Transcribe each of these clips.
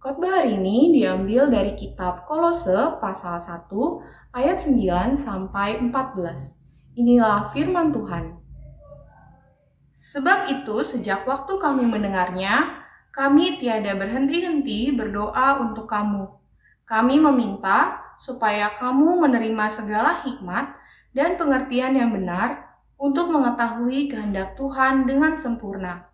Khotbah hari ini diambil dari kitab Kolose pasal 1 ayat 9 sampai 14. Inilah firman Tuhan. Sebab itu sejak waktu kami mendengarnya, kami tiada berhenti-henti berdoa untuk kamu. Kami meminta supaya kamu menerima segala hikmat dan pengertian yang benar untuk mengetahui kehendak Tuhan dengan sempurna,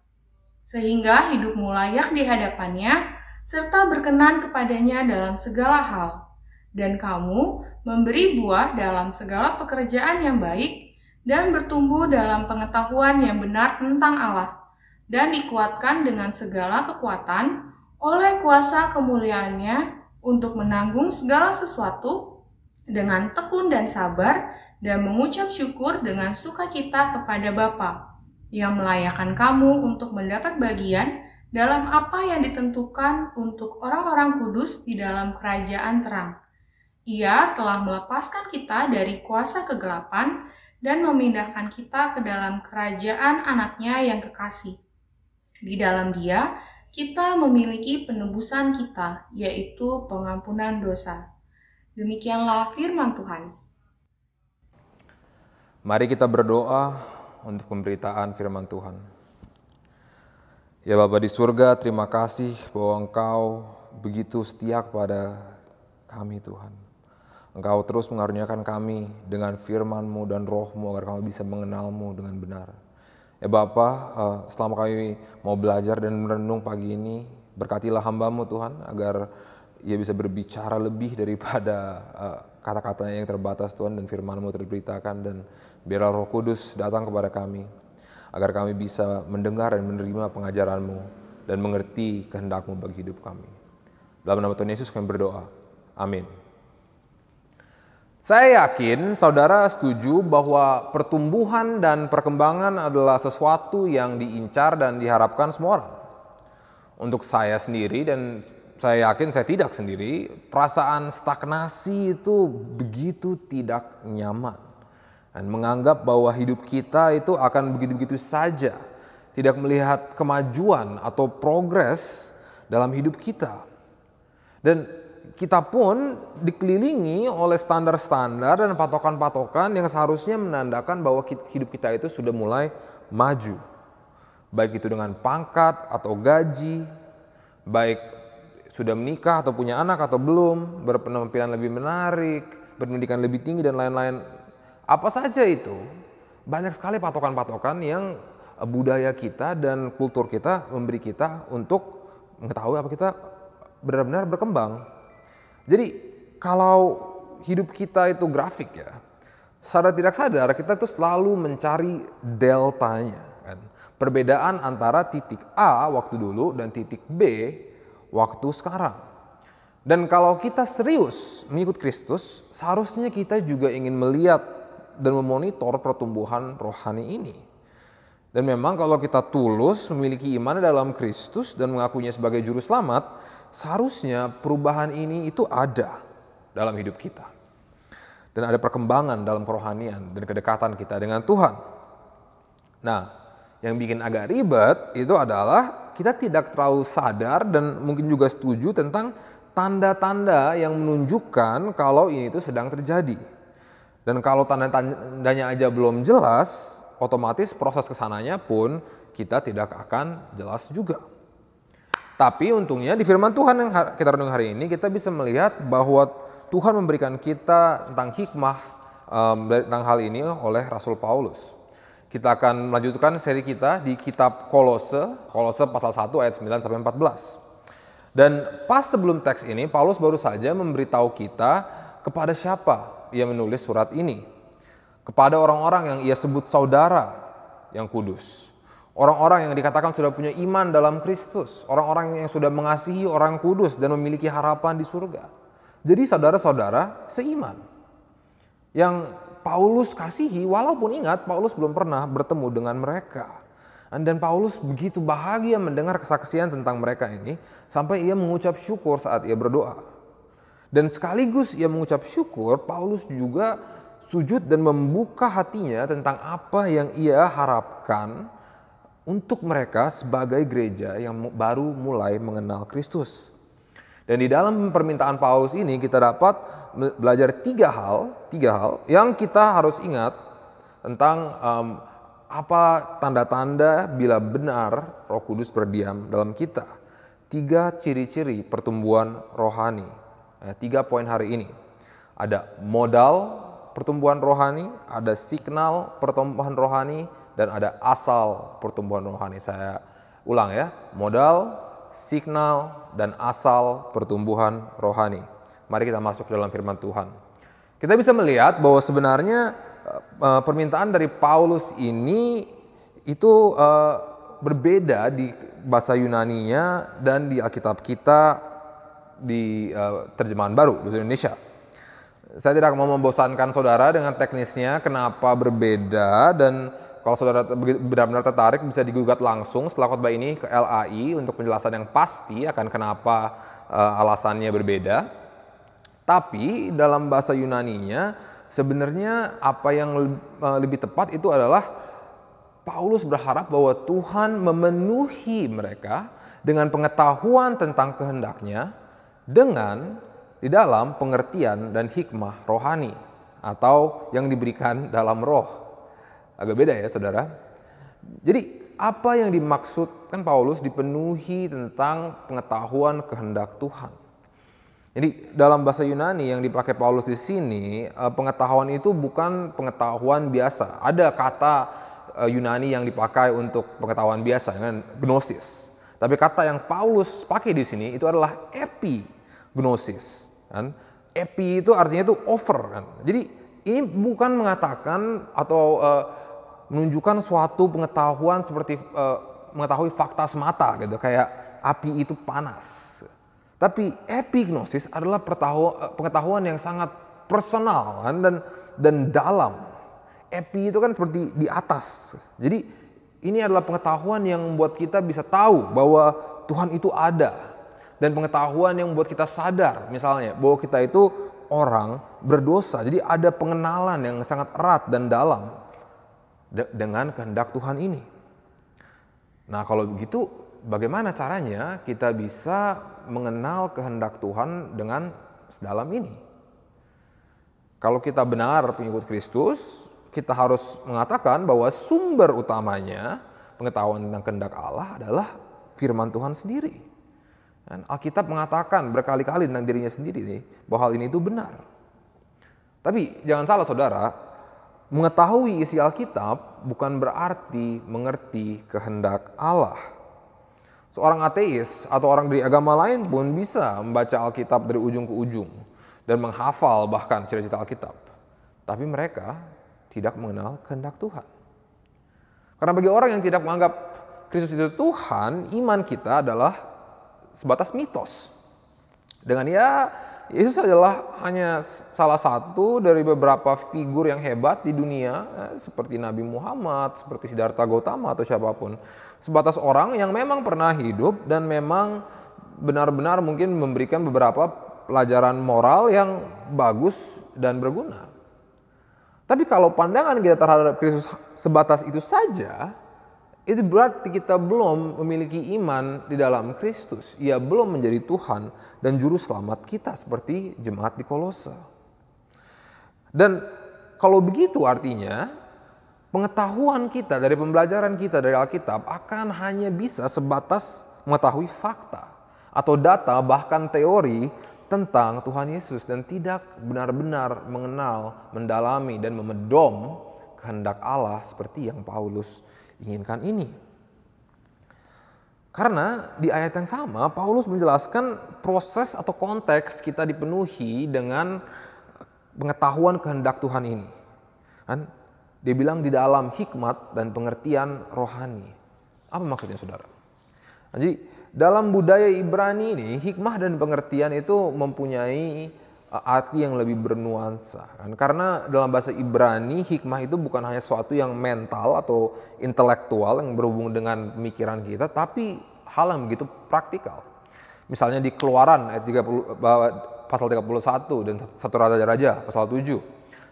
sehingga hidupmu layak di hadapannya serta berkenan kepadanya dalam segala hal, dan kamu memberi buah dalam segala pekerjaan yang baik dan bertumbuh dalam pengetahuan yang benar tentang Allah, dan dikuatkan dengan segala kekuatan oleh kuasa kemuliaannya untuk menanggung segala sesuatu dengan tekun dan sabar dan mengucap syukur dengan sukacita kepada Bapa yang melayakkan kamu untuk mendapat bagian dalam apa yang ditentukan untuk orang-orang kudus di dalam kerajaan terang. Ia telah melepaskan kita dari kuasa kegelapan dan memindahkan kita ke dalam kerajaan anaknya yang kekasih. Di dalam dia, kita memiliki penebusan kita, yaitu pengampunan dosa. Demikianlah firman Tuhan. Mari kita berdoa untuk pemberitaan firman Tuhan. Ya Bapa di surga, terima kasih bahwa Engkau begitu setia kepada kami Tuhan. Engkau terus mengaruniakan kami dengan firman-Mu dan roh-Mu agar kami bisa mengenal-Mu dengan benar. Ya Bapa, eh, selama kami mau belajar dan merenung pagi ini, berkatilah hambamu Tuhan agar ia bisa berbicara lebih daripada eh, kata-katanya yang terbatas Tuhan dan firman-Mu terberitakan dan biarlah roh kudus datang kepada kami agar kami bisa mendengar dan menerima pengajaran-Mu dan mengerti kehendak-Mu bagi hidup kami. Dalam nama Tuhan Yesus kami berdoa. Amin. Saya yakin saudara setuju bahwa pertumbuhan dan perkembangan adalah sesuatu yang diincar dan diharapkan semua orang. Untuk saya sendiri dan saya yakin saya tidak sendiri, perasaan stagnasi itu begitu tidak nyaman dan menganggap bahwa hidup kita itu akan begitu-begitu saja, tidak melihat kemajuan atau progres dalam hidup kita. Dan kita pun dikelilingi oleh standar-standar dan patokan-patokan yang seharusnya menandakan bahwa hidup kita itu sudah mulai maju. Baik itu dengan pangkat atau gaji, baik sudah menikah atau punya anak atau belum, berpenampilan lebih menarik, berpendidikan lebih tinggi dan lain-lain apa saja itu? Banyak sekali patokan-patokan yang eh, budaya kita dan kultur kita memberi kita untuk mengetahui apa kita benar-benar berkembang. Jadi kalau hidup kita itu grafik ya, sadar tidak sadar kita tuh selalu mencari deltanya. Kan? Perbedaan antara titik A waktu dulu dan titik B waktu sekarang. Dan kalau kita serius mengikut Kristus, seharusnya kita juga ingin melihat dan memonitor pertumbuhan rohani ini. Dan memang kalau kita tulus memiliki iman dalam Kristus dan mengakuinya sebagai juru selamat, seharusnya perubahan ini itu ada dalam hidup kita. Dan ada perkembangan dalam kerohanian dan kedekatan kita dengan Tuhan. Nah, yang bikin agak ribet itu adalah kita tidak terlalu sadar dan mungkin juga setuju tentang tanda-tanda yang menunjukkan kalau ini itu sedang terjadi. Dan kalau tanda-tandanya aja belum jelas, otomatis proses ke sananya pun kita tidak akan jelas juga. Tapi untungnya di firman Tuhan yang kita renung hari ini kita bisa melihat bahwa Tuhan memberikan kita tentang hikmah um, tentang hal ini oleh Rasul Paulus. Kita akan melanjutkan seri kita di kitab Kolose, Kolose pasal 1 ayat 9 sampai 14. Dan pas sebelum teks ini Paulus baru saja memberitahu kita kepada siapa ia menulis surat ini kepada orang-orang yang ia sebut saudara yang kudus. Orang-orang yang dikatakan sudah punya iman dalam Kristus, orang-orang yang sudah mengasihi orang kudus dan memiliki harapan di surga. Jadi saudara-saudara seiman. Yang Paulus kasihi walaupun ingat Paulus belum pernah bertemu dengan mereka. Dan Paulus begitu bahagia mendengar kesaksian tentang mereka ini sampai ia mengucap syukur saat ia berdoa. Dan sekaligus ia mengucap syukur, Paulus juga sujud dan membuka hatinya tentang apa yang ia harapkan untuk mereka sebagai gereja yang baru mulai mengenal Kristus. Dan di dalam permintaan Paulus ini kita dapat belajar tiga hal, tiga hal yang kita harus ingat tentang um, apa tanda-tanda bila benar Roh Kudus berdiam dalam kita. Tiga ciri-ciri pertumbuhan rohani. Eh, tiga poin hari ini. Ada modal pertumbuhan rohani, ada signal pertumbuhan rohani, dan ada asal pertumbuhan rohani. Saya ulang ya, modal, signal, dan asal pertumbuhan rohani. Mari kita masuk ke dalam firman Tuhan. Kita bisa melihat bahwa sebenarnya uh, permintaan dari Paulus ini itu berbeda di bahasa Yunaninya dan di Alkitab kita di uh, terjemahan baru bahasa Indonesia. Saya tidak mau membosankan saudara dengan teknisnya kenapa berbeda dan kalau saudara benar-benar tertarik bisa digugat langsung setelah khotbah ini ke LAI untuk penjelasan yang pasti akan kenapa uh, alasannya berbeda. Tapi dalam bahasa Yunaninya sebenarnya apa yang uh, lebih tepat itu adalah Paulus berharap bahwa Tuhan memenuhi mereka dengan pengetahuan tentang kehendaknya dengan di dalam pengertian dan hikmah rohani atau yang diberikan dalam roh. Agak beda ya saudara. Jadi apa yang dimaksudkan Paulus dipenuhi tentang pengetahuan kehendak Tuhan. Jadi dalam bahasa Yunani yang dipakai Paulus di sini eh, pengetahuan itu bukan pengetahuan biasa. Ada kata eh, Yunani yang dipakai untuk pengetahuan biasa dengan gnosis. Tapi kata yang Paulus pakai di sini itu adalah epignosis. Kan? Epi itu artinya itu over kan. Jadi ini bukan mengatakan atau uh, menunjukkan suatu pengetahuan seperti uh, mengetahui fakta semata gitu kayak api itu panas. Tapi epignosis adalah eh, pengetahuan yang sangat personal kan dan dan dalam. Epi itu kan seperti di atas. Jadi ini adalah pengetahuan yang membuat kita bisa tahu bahwa Tuhan itu ada dan pengetahuan yang membuat kita sadar misalnya bahwa kita itu orang berdosa. Jadi ada pengenalan yang sangat erat dan dalam de dengan kehendak Tuhan ini. Nah, kalau begitu bagaimana caranya kita bisa mengenal kehendak Tuhan dengan sedalam ini? Kalau kita benar pengikut Kristus, kita harus mengatakan bahwa sumber utamanya pengetahuan tentang kehendak Allah adalah firman Tuhan sendiri. Dan Alkitab mengatakan berkali-kali tentang dirinya sendiri nih, bahwa hal ini itu benar. Tapi jangan salah saudara, Mengetahui isi Alkitab bukan berarti mengerti kehendak Allah. Seorang ateis atau orang dari agama lain pun bisa membaca Alkitab dari ujung ke ujung dan menghafal bahkan cerita Alkitab. Tapi mereka tidak mengenal kehendak Tuhan. Karena bagi orang yang tidak menganggap Kristus itu Tuhan, iman kita adalah sebatas mitos. Dengan ya Yesus adalah hanya salah satu dari beberapa figur yang hebat di dunia, eh, seperti Nabi Muhammad, seperti Siddhartha Gautama atau siapa pun. Sebatas orang yang memang pernah hidup dan memang benar-benar mungkin memberikan beberapa pelajaran moral yang bagus dan berguna. Tapi kalau pandangan kita terhadap Kristus sebatas itu saja, itu berarti kita belum memiliki iman di dalam Kristus. Ia belum menjadi Tuhan dan juru selamat kita seperti jemaat di Kolose. Dan kalau begitu artinya pengetahuan kita dari pembelajaran kita dari Alkitab akan hanya bisa sebatas mengetahui fakta atau data bahkan teori tentang Tuhan Yesus dan tidak benar-benar mengenal, mendalami dan memedom kehendak Allah seperti yang Paulus inginkan ini. Karena di ayat yang sama Paulus menjelaskan proses atau konteks kita dipenuhi dengan pengetahuan kehendak Tuhan ini. Kan? Dia bilang di dalam hikmat dan pengertian rohani. Apa maksudnya saudara? Jadi dalam budaya Ibrani ini hikmah dan pengertian itu mempunyai arti yang lebih bernuansa kan? Karena dalam bahasa Ibrani hikmah itu bukan hanya sesuatu yang mental atau intelektual yang berhubung dengan pemikiran kita tapi hal yang begitu praktikal. Misalnya di keluaran ayat 30 pasal 31 dan satu raja-raja pasal 7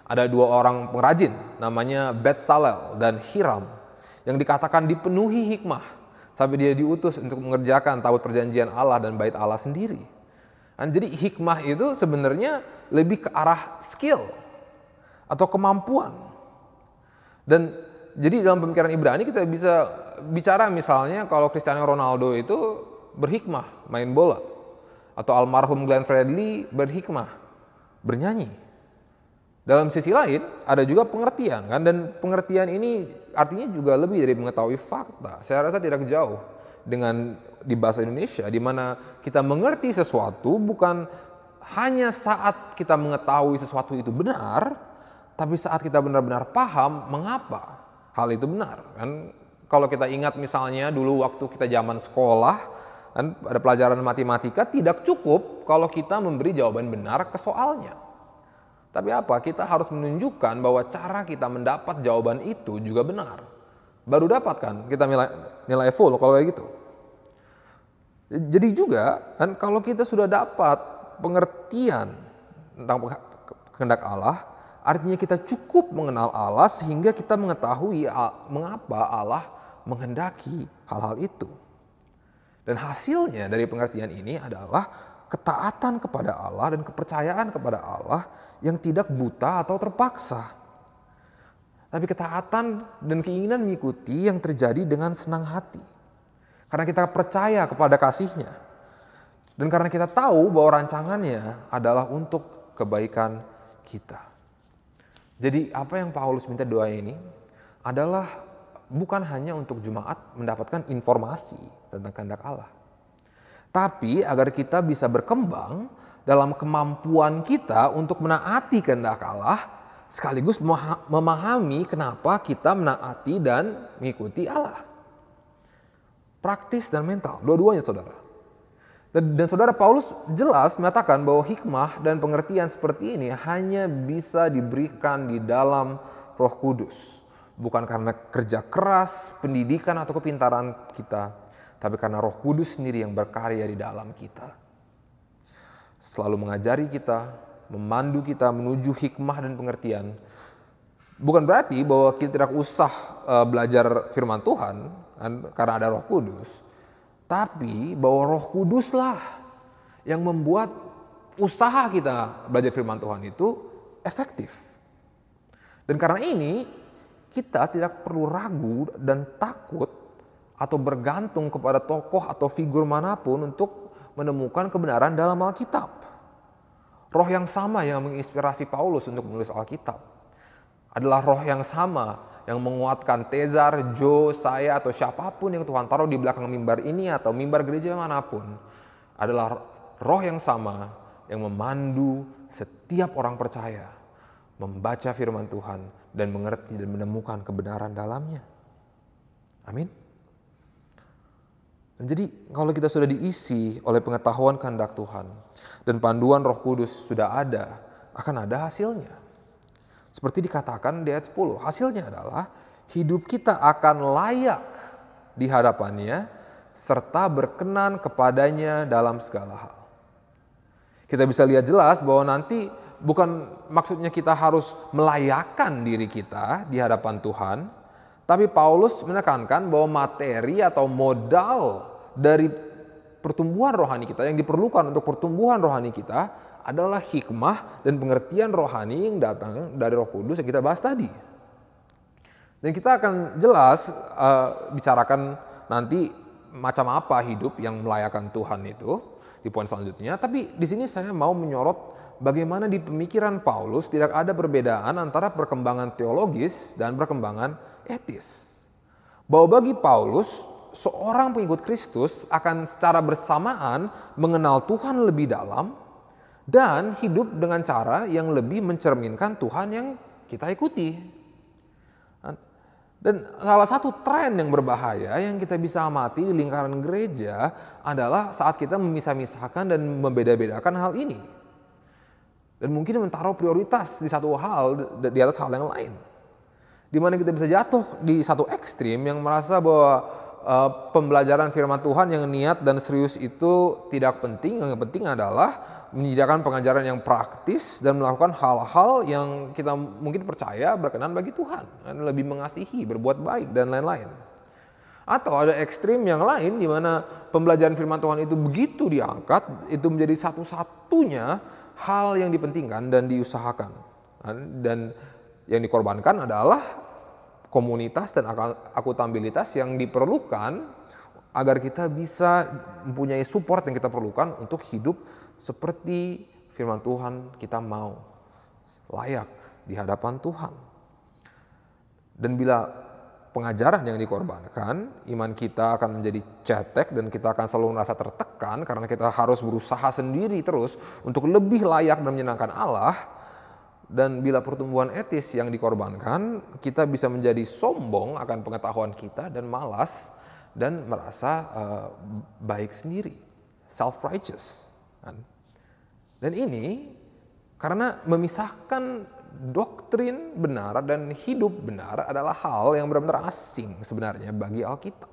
ada dua orang pengrajin namanya Betsalel dan Hiram yang dikatakan dipenuhi hikmah sampai dia diutus untuk mengerjakan tabut perjanjian Allah dan bait Allah sendiri jadi hikmah itu sebenarnya lebih ke arah skill atau kemampuan. Dan jadi dalam pemikiran Ibrani kita bisa bicara misalnya kalau Cristiano Ronaldo itu berhikmah main bola atau almarhum Glenn Fredly berhikmah bernyanyi. Dalam sisi lain ada juga pengertian kan dan pengertian ini artinya juga lebih dari mengetahui fakta. Saya rasa tidak jauh dengan di bahasa Indonesia di mana kita mengerti sesuatu bukan hanya saat kita mengetahui sesuatu itu benar, tapi saat kita benar-benar paham mengapa hal itu benar. Kan kalau kita ingat misalnya dulu waktu kita zaman sekolah, kan ada pelajaran matematika tidak cukup kalau kita memberi jawaban benar ke soalnya. Tapi apa? Kita harus menunjukkan bahwa cara kita mendapat jawaban itu juga benar. Baru dapat kan kita nilai, nilai full kalau kayak gitu. Jadi juga kan kalau kita sudah dapat pengertian tentang kehendak Allah, artinya kita cukup mengenal Allah sehingga kita mengetahui mengapa Allah menghendaki hal-hal itu. Dan hasilnya dari pengertian ini adalah ketaatan kepada Allah dan kepercayaan kepada Allah yang tidak buta atau terpaksa. Tapi ketaatan dan keinginan mengikuti yang terjadi dengan senang hati. Karena kita percaya kepada kasihnya. Dan karena kita tahu bahwa rancangannya adalah untuk kebaikan kita. Jadi apa yang Paulus minta doa ini adalah bukan hanya untuk jemaat mendapatkan informasi tentang kehendak Allah tapi agar kita bisa berkembang dalam kemampuan kita untuk menaati kehendak Allah sekaligus memahami kenapa kita menaati dan mengikuti Allah. Praktis dan mental, dua-duanya saudara. Dan, dan saudara Paulus jelas mengatakan bahwa hikmah dan pengertian seperti ini hanya bisa diberikan di dalam roh kudus. Bukan karena kerja keras, pendidikan atau kepintaran kita, tapi karena Roh Kudus sendiri yang berkarya di dalam kita. Selalu mengajari kita, memandu kita menuju hikmah dan pengertian. Bukan berarti bahwa kita tidak usah uh, belajar firman Tuhan kan, karena ada Roh Kudus, tapi bahwa Roh Kuduslah yang membuat usaha kita belajar firman Tuhan itu efektif. Dan karena ini kita tidak perlu ragu dan takut atau bergantung kepada tokoh atau figur mana pun untuk menemukan kebenaran dalam Alkitab. Roh yang sama yang menginspirasi Paulus untuk menulis Alkitab adalah roh yang sama yang menguatkan Tezar, Joe, saya atau siapa pun yang Tuhan taruh di belakang mimbar ini atau mimbar gereja mana pun adalah roh yang sama yang memandu setiap orang percaya membaca firman Tuhan dan mengerti dan menemukan kebenaran dalamnya. Amin. Dan jadi kalau kita sudah diisi oleh pengetahuan kehendak Tuhan dan panduan Roh Kudus sudah ada, akan ada hasilnya. Seperti dikatakan di ayat 10, hasilnya adalah hidup kita akan layak di hadapannya serta berkenan kepadanya dalam segala hal. Kita bisa lihat jelas bahwa nanti bukan maksudnya kita harus melayakkan diri kita di hadapan Tuhan, tapi Paulus menekankan bahwa materi atau modal dari pertumbuhan rohani kita yang diperlukan untuk pertumbuhan rohani kita adalah hikmah dan pengertian rohani yang datang dari Roh Kudus yang kita bahas tadi. Dan kita akan jelas uh, bicarakan nanti macam apa hidup yang melayakan Tuhan itu di poin selanjutnya. Tapi di sini saya mau menyorot bagaimana di pemikiran Paulus tidak ada perbedaan antara perkembangan teologis dan perkembangan etis. Bahwa bagi Paulus, seorang pengikut Kristus akan secara bersamaan mengenal Tuhan lebih dalam dan hidup dengan cara yang lebih mencerminkan Tuhan yang kita ikuti. Dan salah satu tren yang berbahaya yang kita bisa amati di lingkaran gereja adalah saat kita memisah-misahkan dan membeda-bedakan hal ini. Dan mungkin menaruh prioritas di satu hal di atas hal yang lain di mana kita bisa jatuh di satu ekstrim yang merasa bahwa uh, pembelajaran firman Tuhan yang niat dan serius itu tidak penting. Yang penting adalah menyediakan pengajaran yang praktis dan melakukan hal-hal yang kita mungkin percaya berkenan bagi Tuhan, lebih mengasihi, berbuat baik dan lain-lain. Atau ada ekstrim yang lain di mana pembelajaran firman Tuhan itu begitu diangkat, itu menjadi satu-satunya hal yang dipentingkan dan diusahakan. Dan yang dikorbankan adalah komunitas dan akuntabilitas yang diperlukan agar kita bisa mempunyai support yang kita perlukan untuk hidup seperti firman Tuhan kita mau layak di hadapan Tuhan. Dan bila pengajaran yang dikorbankan, iman kita akan menjadi cetek dan kita akan selalu merasa tertekan karena kita harus berusaha sendiri terus untuk lebih layak dan menyenangkan Allah. Dan bila pertumbuhan etis yang dikorbankan, kita bisa menjadi sombong akan pengetahuan kita dan malas dan merasa uh, baik sendiri, self righteous. Kan? Dan ini karena memisahkan doktrin benar dan hidup benar adalah hal yang benar-benar asing sebenarnya bagi Alkitab.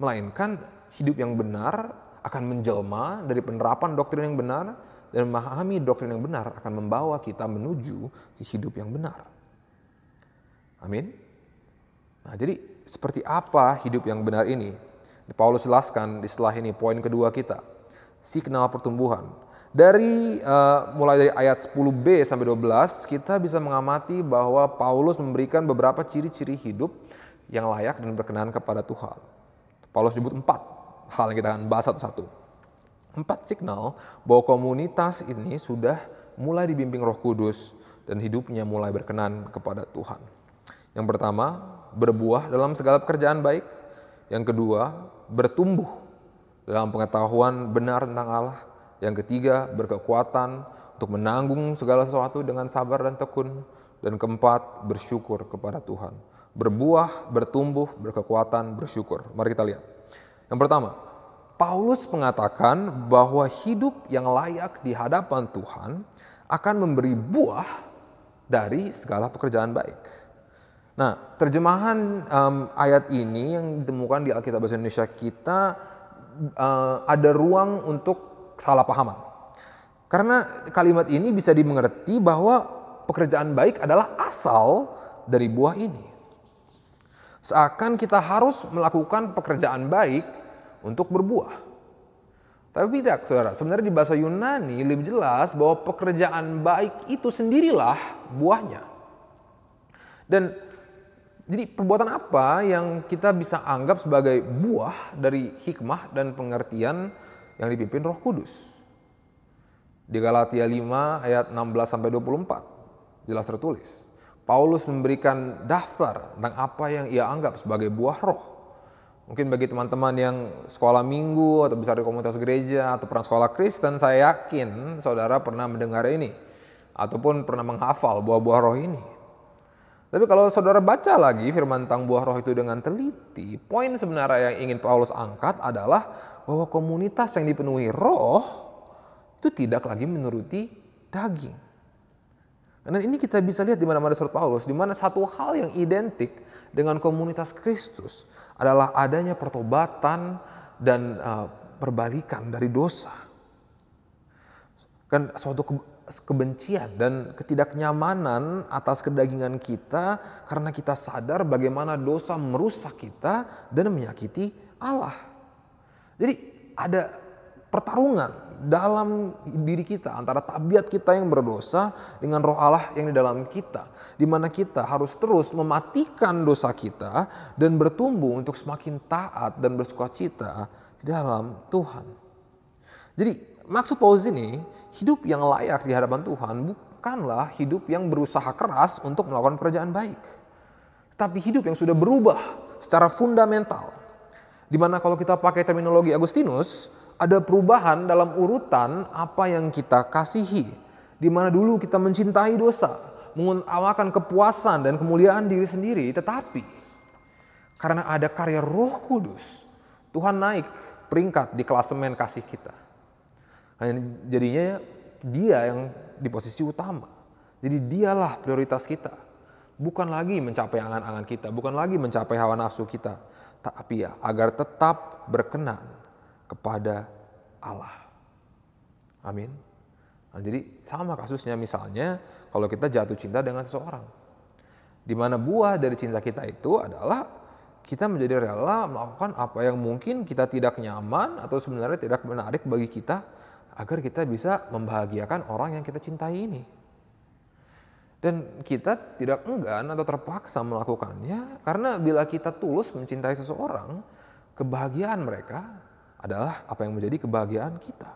Melainkan hidup yang benar akan menjelma dari penerapan doktrin yang benar dan memahami doktrin yang benar akan membawa kita menuju hidup yang benar. Amin. Nah, jadi seperti apa hidup yang benar ini? Paulus jelaskan di setelah ini poin kedua kita. Signal pertumbuhan dari uh, mulai dari ayat 10b sampai 12 kita bisa mengamati bahwa Paulus memberikan beberapa ciri-ciri hidup yang layak dan berkenan kepada Tuhan. Paulus sebut empat hal yang kita akan bahas satu-satu. Empat signal bahwa komunitas ini sudah mulai dibimbing Roh Kudus dan hidupnya mulai berkenan kepada Tuhan. Yang pertama, berbuah dalam segala pekerjaan baik. Yang kedua, bertumbuh dalam pengetahuan benar tentang Allah. Yang ketiga, berkekuatan untuk menanggung segala sesuatu dengan sabar dan tekun. Dan keempat, bersyukur kepada Tuhan. Berbuah, bertumbuh, berkekuatan, bersyukur. Mari kita lihat. Yang pertama, Paulus mengatakan bahwa hidup yang layak di hadapan Tuhan akan memberi buah dari segala pekerjaan baik. Nah, terjemahan um, ayat ini yang ditemukan di Alkitab Bahasa Indonesia kita uh, ada ruang untuk kesalahpahaman. Karena kalimat ini bisa dimengerti bahwa pekerjaan baik adalah asal dari buah ini. Seakan kita harus melakukan pekerjaan baik untuk berbuah. Tapi tidak, saudara. Sebenarnya di bahasa Yunani lebih jelas bahwa pekerjaan baik itu sendirilah buahnya. Dan jadi perbuatan apa yang kita bisa anggap sebagai buah dari hikmah dan pengertian yang dipimpin Roh Kudus. Di Galatia 5 ayat 16 sampai 24 jelas tertulis. Paulus memberikan daftar tentang apa yang ia anggap sebagai buah roh. Mungkin bagi teman-teman yang sekolah minggu atau besar di komunitas gereja atau pernah sekolah Kristen, saya yakin saudara pernah mendengar ini ataupun pernah menghafal buah-buah roh ini. Tapi kalau saudara baca lagi firman tentang buah roh itu dengan teliti, poin sebenarnya yang ingin Paulus angkat adalah bahwa komunitas yang dipenuhi roh itu tidak lagi menuruti daging. Dan ini kita bisa lihat di mana-mana surat Paulus, di mana satu hal yang identik dengan komunitas Kristus adalah adanya pertobatan dan uh, perbalikan dari dosa. Kan suatu ke kebencian dan ketidaknyamanan atas kedagingan kita karena kita sadar bagaimana dosa merusak kita dan menyakiti Allah. Jadi ada pertarungan dalam diri kita antara tabiat kita yang berdosa dengan roh Allah yang di dalam kita. Di mana kita harus terus mematikan dosa kita dan bertumbuh untuk semakin taat dan bersuka cita di dalam Tuhan. Jadi maksud Paulus ini hidup yang layak di hadapan Tuhan bukanlah hidup yang berusaha keras untuk melakukan pekerjaan baik. Tapi hidup yang sudah berubah secara fundamental di mana kalau kita pakai terminologi Agustinus, ada perubahan dalam urutan apa yang kita kasihi. Di mana dulu kita mencintai dosa, mengutamakan kepuasan dan kemuliaan diri sendiri, tetapi karena ada karya Roh Kudus, Tuhan naik peringkat di klasemen kasih kita. Jadinya dia yang di posisi utama. Jadi dialah prioritas kita. Bukan lagi mencapai angan-angan kita, bukan lagi mencapai hawa nafsu kita, tapi ya agar tetap berkenan kepada Allah. Amin. Nah, jadi sama kasusnya misalnya kalau kita jatuh cinta dengan seseorang. Di mana buah dari cinta kita itu adalah kita menjadi rela melakukan apa yang mungkin kita tidak nyaman atau sebenarnya tidak menarik bagi kita agar kita bisa membahagiakan orang yang kita cintai ini. Dan kita tidak enggan atau terpaksa melakukannya karena bila kita tulus mencintai seseorang, kebahagiaan mereka adalah apa yang menjadi kebahagiaan kita.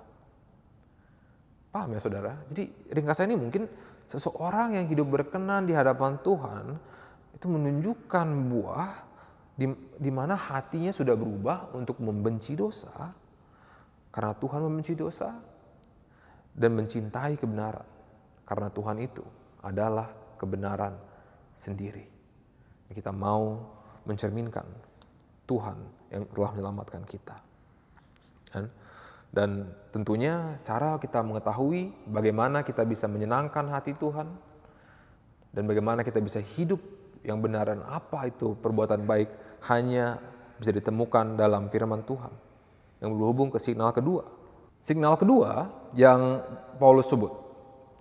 Paham ya saudara? Jadi ringkasan ini mungkin seseorang yang hidup berkenan di hadapan Tuhan itu menunjukkan buah di, di mana hatinya sudah berubah untuk membenci dosa karena Tuhan membenci dosa dan mencintai kebenaran karena Tuhan itu adalah kebenaran sendiri. Kita mau mencerminkan Tuhan yang telah menyelamatkan kita. Dan, dan tentunya cara kita mengetahui bagaimana kita bisa menyenangkan hati Tuhan dan bagaimana kita bisa hidup yang benar dan apa itu perbuatan baik hanya bisa ditemukan dalam firman Tuhan yang berhubung ke signal kedua. Signal kedua yang Paulus sebut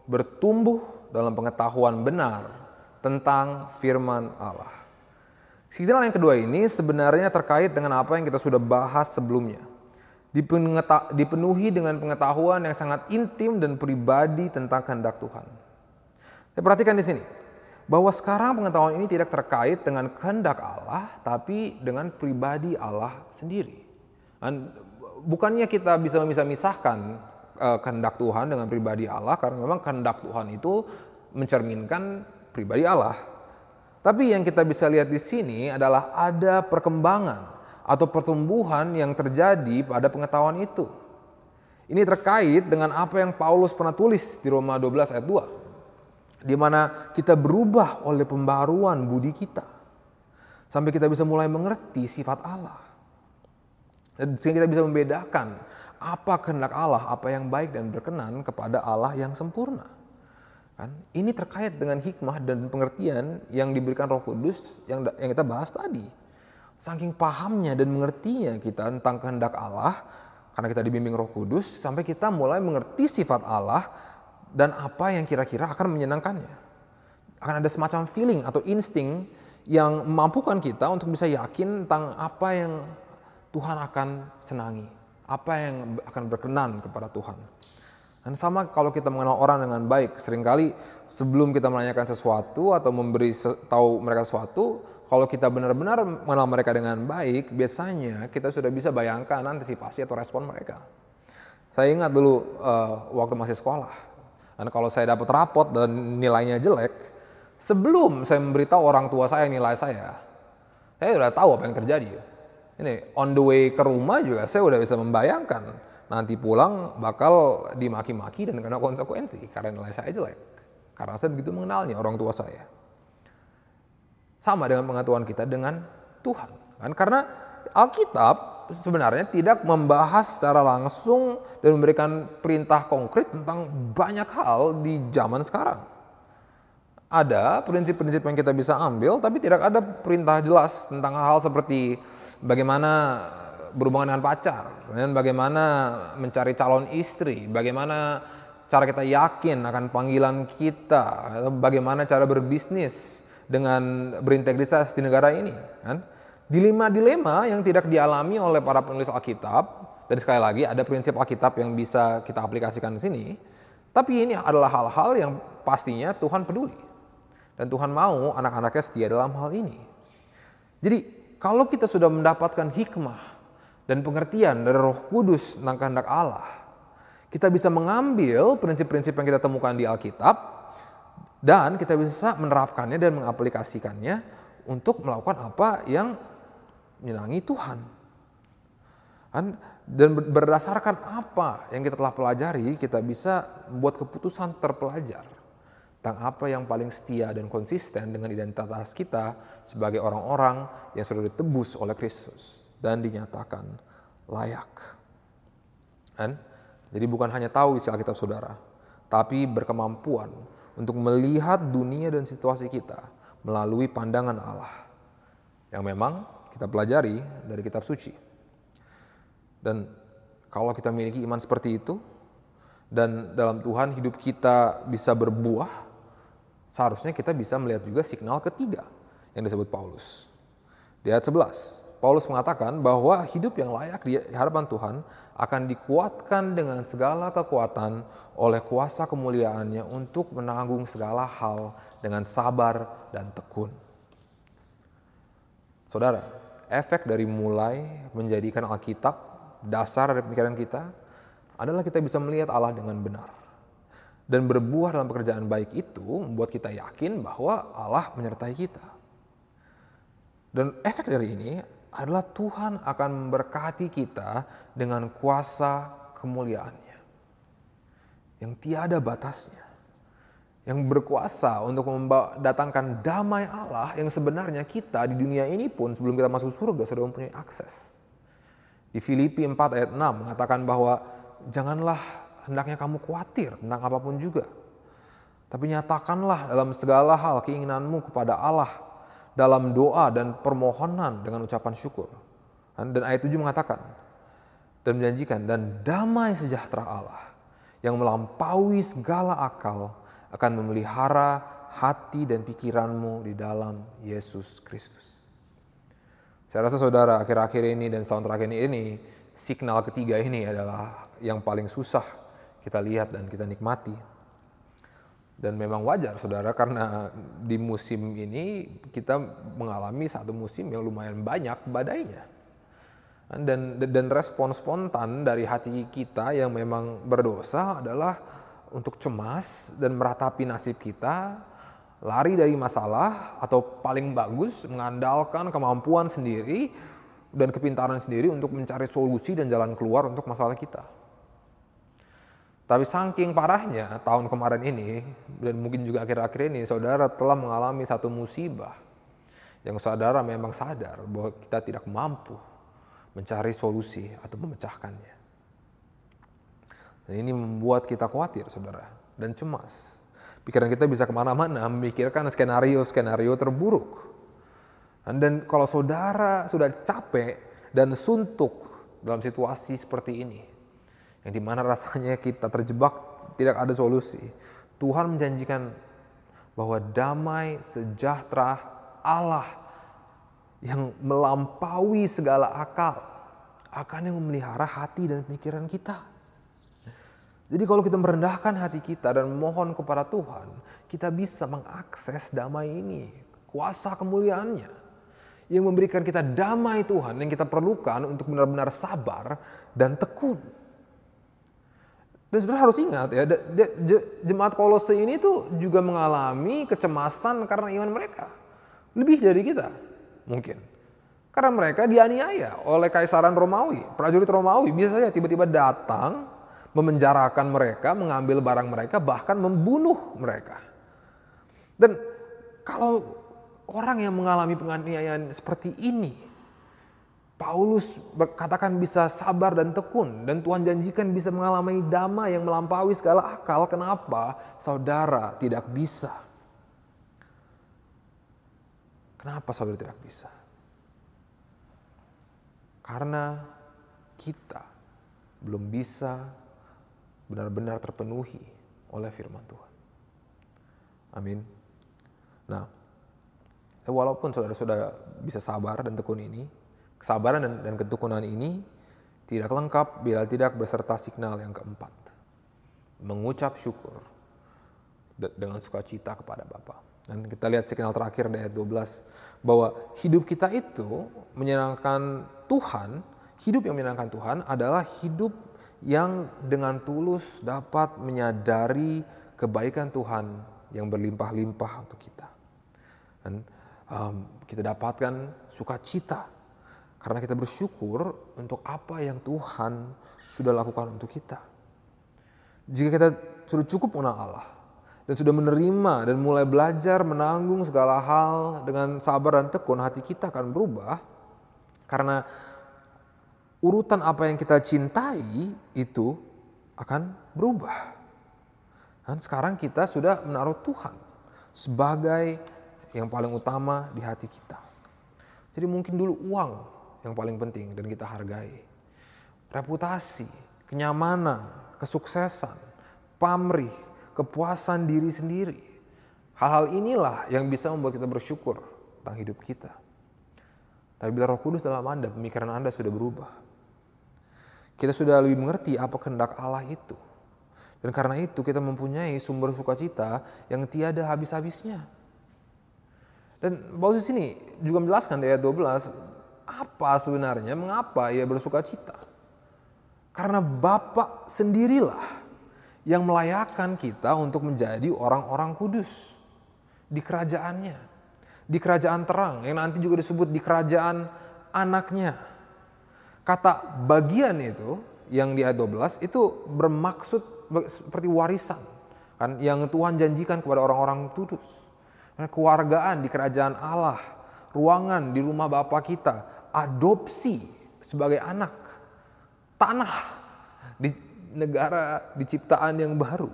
bertumbuh dalam pengetahuan benar tentang firman Allah. Signal yang kedua ini sebenarnya terkait dengan apa yang kita sudah bahas sebelumnya. Dipenuhi dengan pengetahuan yang sangat intim dan pribadi tentang kehendak Tuhan. Saya perhatikan di sini bahwa sekarang pengetahuan ini tidak terkait dengan kehendak Allah, tapi dengan pribadi Allah sendiri. Dan bukannya kita bisa memisah-misahkan uh, kehendak Tuhan dengan pribadi Allah, karena memang kehendak Tuhan itu mencerminkan pribadi Allah. Tapi yang kita bisa lihat di sini adalah ada perkembangan atau pertumbuhan yang terjadi pada pengetahuan itu. Ini terkait dengan apa yang Paulus pernah tulis di Roma 12 ayat 2. Di mana kita berubah oleh pembaruan budi kita. Sampai kita bisa mulai mengerti sifat Allah. Sehingga kita bisa membedakan apa kehendak Allah, apa yang baik dan berkenan kepada Allah yang sempurna. Kan? Ini terkait dengan hikmah dan pengertian yang diberikan Roh Kudus yang yang kita bahas tadi. Saking pahamnya dan mengertinya kita tentang kehendak Allah karena kita dibimbing Roh Kudus sampai kita mulai mengerti sifat Allah dan apa yang kira-kira akan menyenangkannya. Akan ada semacam feeling atau insting yang memampukan kita untuk bisa yakin tentang apa yang Tuhan akan senangi, apa yang akan berkenan kepada Tuhan. Dan sama kalau kita mengenal orang dengan baik, sering kali sebelum kita menanyakan sesuatu atau memberi tahu mereka sesuatu, kalau kita benar-benar mengenal mereka dengan baik, biasanya kita sudah bisa bayangkan antisipasi atau respon mereka. Saya ingat dulu uh, waktu masih sekolah, dan kalau saya dapat rapot dan nilainya jelek, sebelum saya memberitahu orang tua saya nilai saya, saya sudah tahu apa yang terjadi. Ini on the way ke rumah juga saya sudah bisa membayangkan nanti pulang bakal dimaki-maki dan kena konsekuensi karena nilai saya jelek. Karena saya begitu mengenalnya orang tua saya. Sama dengan pengetahuan kita dengan Tuhan. Kan? Karena Alkitab sebenarnya tidak membahas secara langsung dan memberikan perintah konkret tentang banyak hal di zaman sekarang. Ada prinsip-prinsip yang kita bisa ambil, tapi tidak ada perintah jelas tentang hal-hal seperti bagaimana berhubungan dengan pacar, dan bagaimana mencari calon istri, bagaimana cara kita yakin akan panggilan kita, bagaimana cara berbisnis dengan berintegritas di negara ini, kan? Dilema-dilema yang tidak dialami oleh para penulis Alkitab, dan sekali lagi ada prinsip Alkitab yang bisa kita aplikasikan di sini, tapi ini adalah hal-hal yang pastinya Tuhan peduli. Dan Tuhan mau anak-anaknya setia dalam hal ini. Jadi kalau kita sudah mendapatkan hikmah dan pengertian dari Roh Kudus tentang kehendak Allah, kita bisa mengambil prinsip-prinsip yang kita temukan di Alkitab dan kita bisa menerapkannya dan mengaplikasikannya untuk melakukan apa yang menyenangi Tuhan. Dan berdasarkan apa yang kita telah pelajari, kita bisa membuat keputusan terpelajar tentang apa yang paling setia dan konsisten dengan identitas kita sebagai orang-orang yang sudah ditebus oleh Kristus dan dinyatakan layak. Kan? Jadi bukan hanya tahu isi Alkitab saudara, tapi berkemampuan untuk melihat dunia dan situasi kita melalui pandangan Allah yang memang kita pelajari dari kitab suci. Dan kalau kita memiliki iman seperti itu dan dalam Tuhan hidup kita bisa berbuah, seharusnya kita bisa melihat juga signal ketiga yang disebut Paulus. Di ayat 11, Paulus mengatakan bahwa hidup yang layak di hadapan Tuhan akan dikuatkan dengan segala kekuatan oleh kuasa kemuliaannya untuk menanggung segala hal dengan sabar dan tekun. Saudara, efek dari mulai menjadikan Alkitab dasar dari pemikiran kita adalah kita bisa melihat Allah dengan benar. Dan berbuah dalam pekerjaan baik itu membuat kita yakin bahwa Allah menyertai kita. Dan efek dari ini adalah Tuhan akan memberkati kita dengan kuasa kemuliaannya. Yang tiada batasnya. Yang berkuasa untuk mendatangkan damai Allah yang sebenarnya kita di dunia ini pun sebelum kita masuk surga sudah mempunyai akses. Di Filipi 4 ayat 6 mengatakan bahwa janganlah hendaknya kamu khawatir tentang apa pun juga. Tapi nyatakanlah dalam segala hal keinginanmu kepada Allah dalam doa dan permohonan dengan ucapan syukur. Dan ayat 7 mengatakan, dan menjanjikan, dan damai sejahtera Allah yang melampaui segala akal akan memelihara hati dan pikiranmu di dalam Yesus Kristus. Saya rasa saudara akhir-akhir ini dan tahun terakhir ini, signal ketiga ini adalah yang paling susah kita lihat dan kita nikmati. Dan memang wajar saudara karena di musim ini kita mengalami satu musim yang lumayan banyak badainya. Dan, dan respon spontan dari hati kita yang memang berdosa adalah untuk cemas dan meratapi nasib kita, lari dari masalah atau paling bagus mengandalkan kemampuan sendiri dan kepintaran sendiri untuk mencari solusi dan jalan keluar untuk masalah kita. Tapi saking parahnya tahun kemarin ini dan mungkin juga akhir-akhir ini saudara telah mengalami satu musibah yang saudara memang sadar bahwa kita tidak mampu mencari solusi atau memecahkannya. Dan ini membuat kita khawatir saudara dan cemas. Pikiran kita bisa ke mana-mana memikirkan skenario-skenario terburuk. Dan kalau saudara sudah capek dan suntuk dalam situasi seperti ini, yang di mana rasanya kita terjebak tidak ada solusi. Tuhan menjanjikan bahwa damai sejahtera Allah yang melampaui segala akal akan yang memelihara hati dan pikiran kita. Jadi kalau kita merendahkan hati kita dan mohon kepada Tuhan, kita bisa mengakses damai ini, kuasa kemuliaannya yang memberikan kita damai Tuhan yang kita perlukan untuk benar-benar sabar dan tekun. Dan saudara harus ingat ya, jemaat kolose ini tuh juga mengalami kecemasan karena iman mereka. Lebih dari kita, mungkin. Karena mereka dianiaya oleh Kaisaran Romawi. Prajurit Romawi biasanya tiba-tiba datang, memenjarakan mereka, mengambil barang mereka, bahkan membunuh mereka. Dan kalau orang yang mengalami penganiayaan seperti ini, Paulus berkatakan bisa sabar dan tekun dan Tuhan janjikan bisa mengalami damai yang melampaui segala akal. Kenapa saudara tidak bisa? Kenapa saudara tidak bisa? Karena kita belum bisa benar-benar terpenuhi oleh firman Tuhan. Amin. Nah, walaupun saudara sudah bisa sabar dan tekun ini, Kesabaran dan, dan ketekunan ini tidak lengkap bila tidak beserta signal yang keempat. Mengucap syukur dengan sukacita kepada Bapa. Dan kita lihat signal terakhir di ayat 12 bahwa hidup kita itu menyenangkan Tuhan, hidup yang menyenangkan Tuhan adalah hidup yang dengan tulus dapat menyadari kebaikan Tuhan yang berlimpah-limpah untuk kita. Dan um, kita dapatkan sukacita karena kita bersyukur untuk apa yang Tuhan sudah lakukan untuk kita. Jika kita sudah cukup mengenal Allah dan sudah menerima dan mulai belajar menanggung segala hal dengan sabar dan tekun, hati kita akan berubah karena urutan apa yang kita cintai itu akan berubah. Dan sekarang kita sudah menaruh Tuhan sebagai yang paling utama di hati kita. Jadi mungkin dulu uang yang paling penting dan kita hargai. Reputasi, kenyamanan, kesuksesan, pamrih, kepuasan diri sendiri. Hal-hal inilah yang bisa membuat kita bersyukur tentang hidup kita. Tapi bila roh kudus dalam Anda, pemikiran Anda sudah berubah. Kita sudah lebih mengerti apa kehendak Allah itu. Dan karena itu kita mempunyai sumber sukacita yang tiada habis-habisnya. Dan Paulus sini juga menjelaskan di ayat 12, apa sebenarnya, mengapa ia bersuka cita. Karena Bapak sendirilah yang melayakkan kita untuk menjadi orang-orang kudus di kerajaannya. Di kerajaan terang, yang nanti juga disebut di kerajaan anaknya. Kata bagian itu, yang di ayat 12, itu bermaksud seperti warisan. kan Yang Tuhan janjikan kepada orang-orang kudus keluargaan di kerajaan Allah, ruangan di rumah Bapak kita, adopsi sebagai anak, tanah di negara di ciptaan yang baru.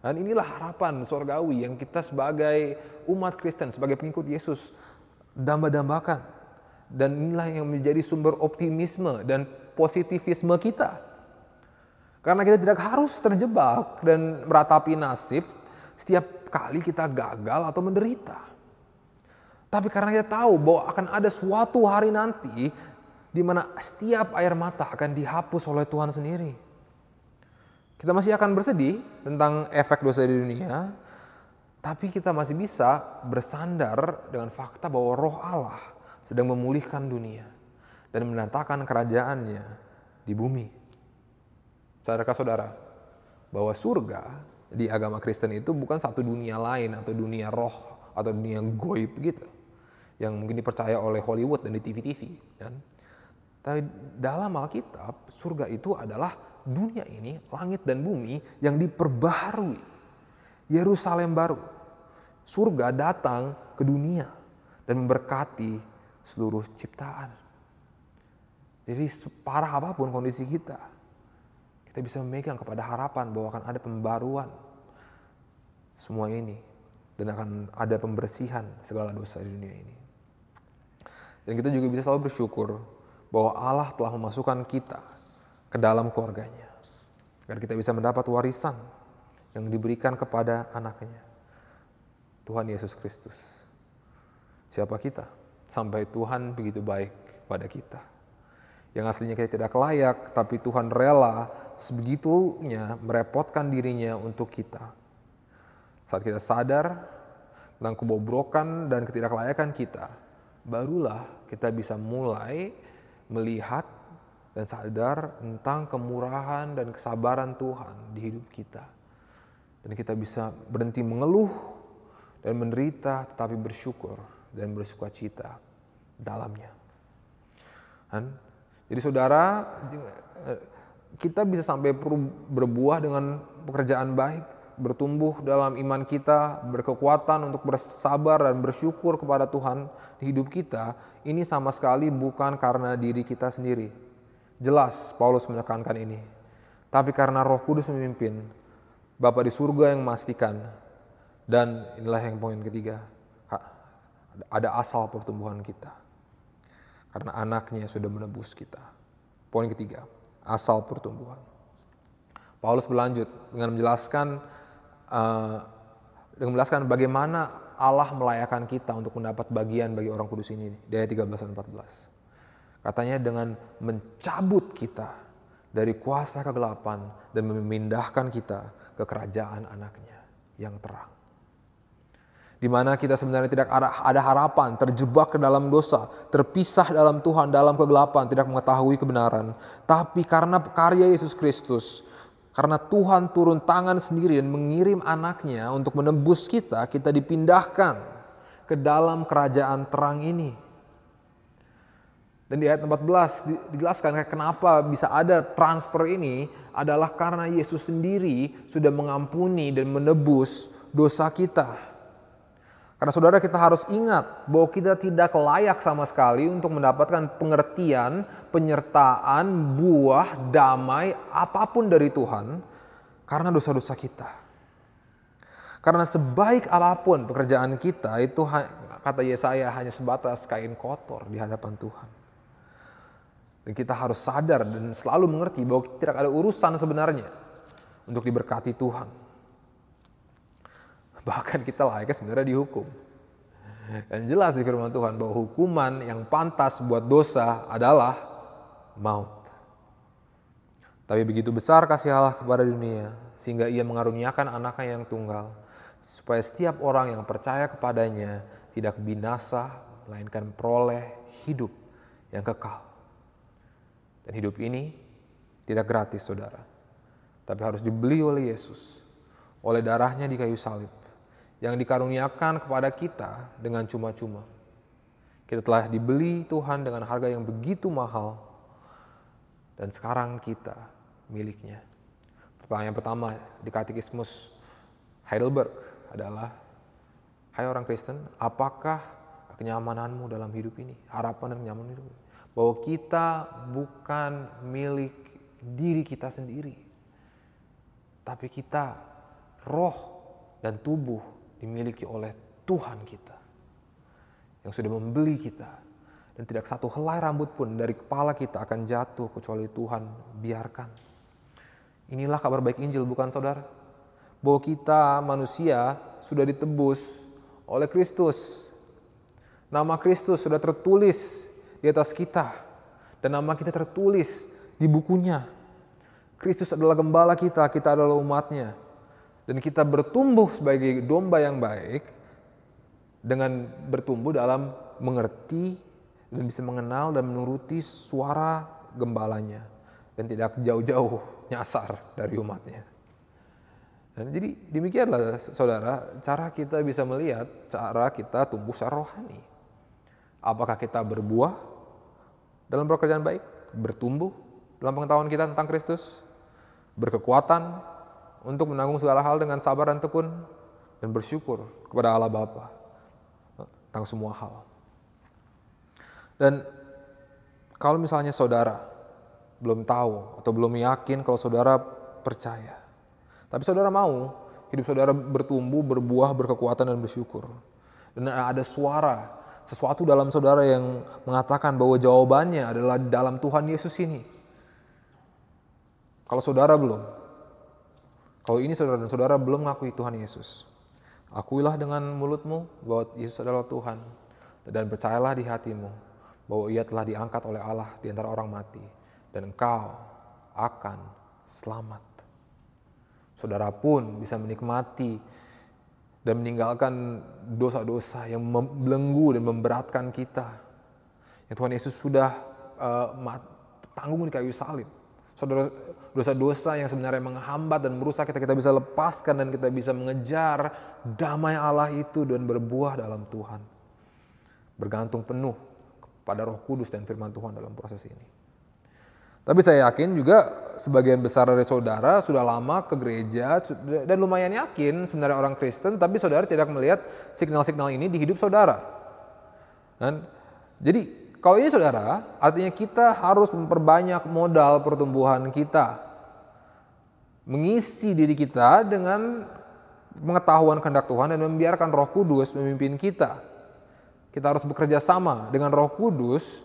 Dan inilah harapan surgawi yang kita sebagai umat Kristen, sebagai pengikut Yesus damba-dambakan. Dan inilah yang menjadi sumber optimisme dan positivisme kita. Karena kita tidak harus terjebak dan meratapi nasib setiap kali kita gagal atau menderita. Tapi karena kita tahu bahwa akan ada suatu hari nanti di mana setiap air mata akan dihapus oleh Tuhan sendiri. Kita masih akan bersedih tentang efek dosa di dunia, tapi kita masih bisa bersandar dengan fakta bahwa roh Allah sedang memulihkan dunia dan mendatangkan kerajaannya di bumi. Saudara-saudara, bahwa surga di agama Kristen itu bukan satu dunia lain atau dunia roh atau dunia goib gitu yang mungkin dipercaya oleh Hollywood dan di TV-TV kan. Tapi dalam Alkitab surga itu adalah dunia ini langit dan bumi yang diperbaharui. Yerusalem baru. Surga datang ke dunia dan memberkati seluruh ciptaan. Jadi separah apa pun kondisi kita, kita bisa memegang kepada harapan bahwa akan ada pembaruan semua ini dan akan ada pembersihan segala dosa di dunia ini. Dan kita juga bisa selalu bersyukur bahwa Allah telah memasukkan kita ke dalam keluarganya. Agar kita bisa mendapat warisan yang diberikan kepada anaknya. Tuhan Yesus Kristus. Siapa kita? Sampai Tuhan begitu baik pada kita. Yang aslinya kita tidak layak, tapi Tuhan rela sebegitunya merepotkan dirinya untuk kita. Saat kita sadar tentang kebobrokan dan ketidaklayakan kita, barulah kita bisa mulai melihat dan sadar tentang kemurahan dan kesabaran Tuhan di hidup kita. Dan kita bisa berhenti mengeluh dan menderita tetapi bersyukur dan bersuka cita dalamnya. Dan, jadi saudara, kita bisa sampai berbuah dengan pekerjaan baik, bertumbuh dalam iman kita, berkekuatan untuk bersabar dan bersyukur kepada Tuhan di hidup kita, ini sama sekali bukan karena diri kita sendiri. Jelas Paulus menekankan ini. Tapi karena roh kudus memimpin, Bapak di surga yang memastikan, dan inilah yang poin ketiga, ada asal pertumbuhan kita. Karena anaknya sudah menebus kita. Poin ketiga, asal pertumbuhan. Paulus berlanjut dengan menjelaskan uh, menjelaskan bagaimana Allah melayakan kita untuk mendapat bagian bagi orang kudus ini di ayat 13 dan 14. Katanya dengan mencabut kita dari kuasa kegelapan dan memindahkan kita ke kerajaan anaknya yang terang di mana kita sebenarnya tidak ada harapan, terjebak ke dalam dosa, terpisah dalam Tuhan, dalam kegelapan, tidak mengetahui kebenaran. Tapi karena karya Yesus Kristus, karena Tuhan turun tangan sendiri dan mengirim anaknya untuk menebus kita, kita dipindahkan ke dalam kerajaan terang ini. Dan di ayat 14 dijelaskan kenapa bisa ada transfer ini adalah karena Yesus sendiri sudah mengampuni dan menebus dosa kita. Karena saudara kita harus ingat bahwa kita tidak layak sama sekali untuk mendapatkan pengertian, penyertaan, buah, damai, apa pun dari Tuhan karena dosa-dosa kita. Karena sebaik apa pun pekerjaan kita itu kata Yesaya hanya sebatas kain kotor di hadapan Tuhan. Dan kita harus sadar dan selalu mengerti bahwa tidak ada urusan sebenarnya untuk diberkati Tuhan. Bahkan kita layaknya sebenarnya dihukum. Dan jelas di firman Tuhan bahwa hukuman yang pantas buat dosa adalah maut. Tapi begitu besar kasih Allah kepada dunia, sehingga ia mengaruniakan anaknya yang tunggal, supaya setiap orang yang percaya kepadanya tidak binasa, melainkan peroleh hidup yang kekal. Dan hidup ini tidak gratis, saudara. Tapi harus dibeli oleh Yesus, oleh darahnya di kayu salib, yang dikaruniakan kepada kita dengan cuma-cuma. Kita telah dibeli Tuhan dengan harga yang begitu mahal, dan sekarang kita miliknya. Pertanyaan pertama di Katekismus Heidelberg adalah, Hai orang Kristen, apakah kenyamananmu dalam hidup ini? Harapan dan kenyamanan hidup ini? Bahwa kita bukan milik diri kita sendiri. Tapi kita, roh dan tubuh dimiliki oleh Tuhan kita. Yang sudah membeli kita. Dan tidak satu helai rambut pun dari kepala kita akan jatuh kecuali Tuhan biarkan. Inilah kabar baik Injil bukan saudara? Bahwa kita manusia sudah ditebus oleh Kristus. Nama Kristus sudah tertulis di atas kita. Dan nama kita tertulis di bukunya. Kristus adalah gembala kita, kita adalah umatnya. Dan kita bertumbuh sebagai domba yang baik dengan bertumbuh dalam mengerti dan bisa mengenal dan menuruti suara gembalanya. Dan tidak jauh-jauh nyasar dari umatnya. Dan jadi demikianlah saudara, cara kita bisa melihat cara kita tumbuh secara rohani. Apakah kita berbuah dalam pekerjaan baik, bertumbuh dalam pengetahuan kita tentang Kristus, berkekuatan untuk menanggung segala hal dengan sabar dan tekun, dan bersyukur kepada Allah Bapa tentang semua hal. Dan kalau misalnya saudara belum tahu atau belum yakin kalau saudara percaya. Tapi saudara mau hidup saudara bertumbuh, berbuah, berkekuatan dan bersyukur. Dan ada suara, sesuatu dalam saudara yang mengatakan bahwa jawabannya adalah dalam Tuhan Yesus ini. Kalau saudara belum, kalau ini saudara dan saudara belum mengakui Tuhan Yesus, akuilah dengan mulutmu bahwa Yesus adalah Tuhan dan percayalah di hatimu bahwa ia telah diangkat oleh Allah di antara orang mati dan engkau akan selamat. Saudara pun bisa menikmati dan meninggalkan dosa-dosa yang membelenggu dan memberatkan kita. Yang Tuhan Yesus sudah uh, tanggung di kayu salib. Saudara, dosa-dosa yang sebenarnya menghambat dan merusak kita, kita bisa lepaskan dan kita bisa mengejar damai Allah itu dan berbuah dalam Tuhan. Bergantung penuh pada roh kudus dan firman Tuhan dalam proses ini. Tapi saya yakin juga sebagian besar dari saudara sudah lama ke gereja dan lumayan yakin sebenarnya orang Kristen, tapi saudara tidak melihat signal-signal ini di hidup saudara. Dan, jadi kalau ini saudara, artinya kita harus memperbanyak modal pertumbuhan kita. Mengisi diri kita dengan pengetahuan kehendak Tuhan dan membiarkan roh kudus memimpin kita. Kita harus bekerja sama dengan roh kudus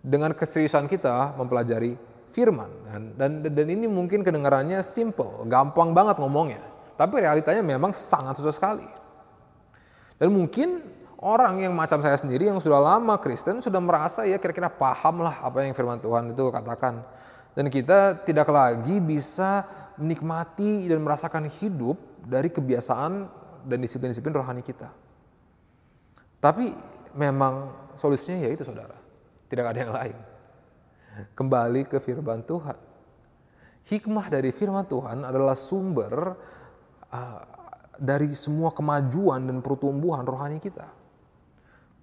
dengan keseriusan kita mempelajari firman. Dan, dan, dan ini mungkin kedengarannya simple, gampang banget ngomongnya. Tapi realitanya memang sangat susah sekali. Dan mungkin orang yang macam saya sendiri yang sudah lama Kristen sudah merasa ya kira-kira paham lah apa yang firman Tuhan itu katakan. Dan kita tidak lagi bisa menikmati dan merasakan hidup dari kebiasaan dan disiplin-disiplin rohani kita. Tapi memang solusinya yaitu saudara tidak ada yang lain. Kembali ke firman Tuhan. Hikmah dari firman Tuhan adalah sumber uh, dari semua kemajuan dan pertumbuhan rohani kita.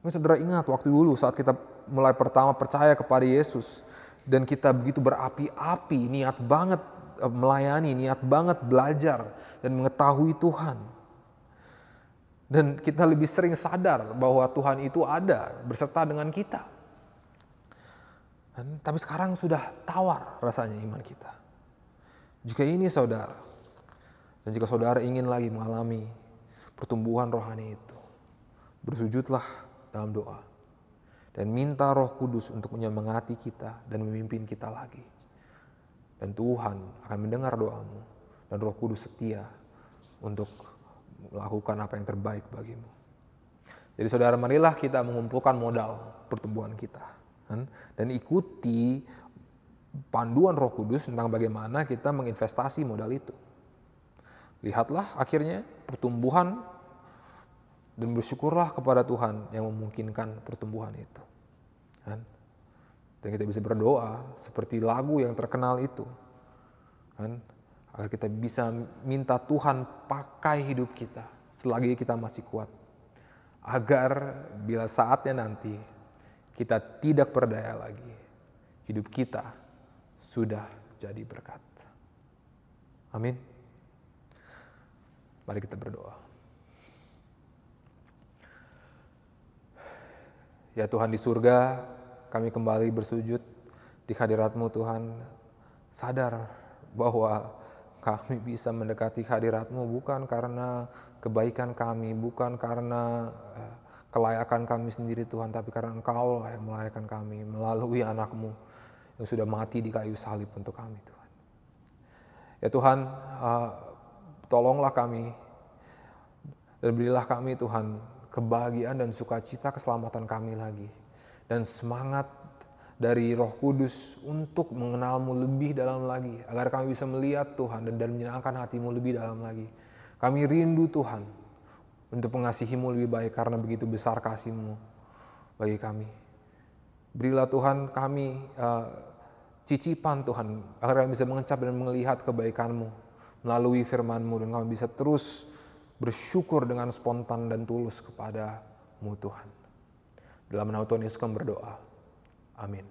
Mungkin saudara ingat waktu dulu saat kita mulai pertama percaya kepada Yesus dan kita begitu berapi-api, niat banget uh, melayani, niat banget belajar dan mengetahui Tuhan. Dan kita lebih sering sadar bahwa Tuhan itu ada berserta dengan kita. Dan, tapi sekarang sudah tawar rasanya iman kita. Jika ini saudara, dan jika saudara ingin lagi mengalami pertumbuhan rohani itu, bersujudlah dalam doa. Dan minta roh kudus untuk menyemangati kita dan memimpin kita lagi. Dan Tuhan akan mendengar doamu dan roh kudus setia untuk melakukan apa yang terbaik bagimu. Jadi saudara marilah kita mengumpulkan modal pertumbuhan kita. Dan ikuti panduan roh kudus tentang bagaimana kita menginvestasi modal itu. Lihatlah akhirnya pertumbuhan dan bersyukurlah kepada Tuhan yang memungkinkan pertumbuhan itu. Kan? Dan kita bisa berdoa seperti lagu yang terkenal itu. Kan? Agar kita bisa minta Tuhan pakai hidup kita selagi kita masih kuat. Agar bila saatnya nanti kita tidak berdaya lagi. Hidup kita sudah jadi berkat. Amin. Mari kita berdoa. Ya Tuhan di surga, kami kembali bersujud di hadiratmu Tuhan. Sadar bahwa kami bisa mendekati hadiratmu bukan karena kebaikan kami, bukan karena eh, kelayakan kami sendiri Tuhan, tapi karena Engkau lah yang melayakan kami melalui anakmu yang sudah mati di kayu salib untuk kami Tuhan. Ya Tuhan, uh, tolonglah kami dan berilah kami Tuhan kebahagiaan dan sukacita keselamatan kami lagi. Dan semangat dari roh kudus untuk mengenalmu lebih dalam lagi. Agar kami bisa melihat Tuhan dan, dan menyenangkan hatimu lebih dalam lagi. Kami rindu Tuhan untuk mengasihimu lebih baik karena begitu besar kasihmu bagi kami. Berilah Tuhan kami uh, cicipan Tuhan agar kami bisa mengecap dan melihat kebaikanmu melalui firmanmu dan kami bisa terus bersyukur dengan spontan dan tulus kepada-Mu Tuhan. Dalam nama Tuhan Yesus kami berdoa. Amin.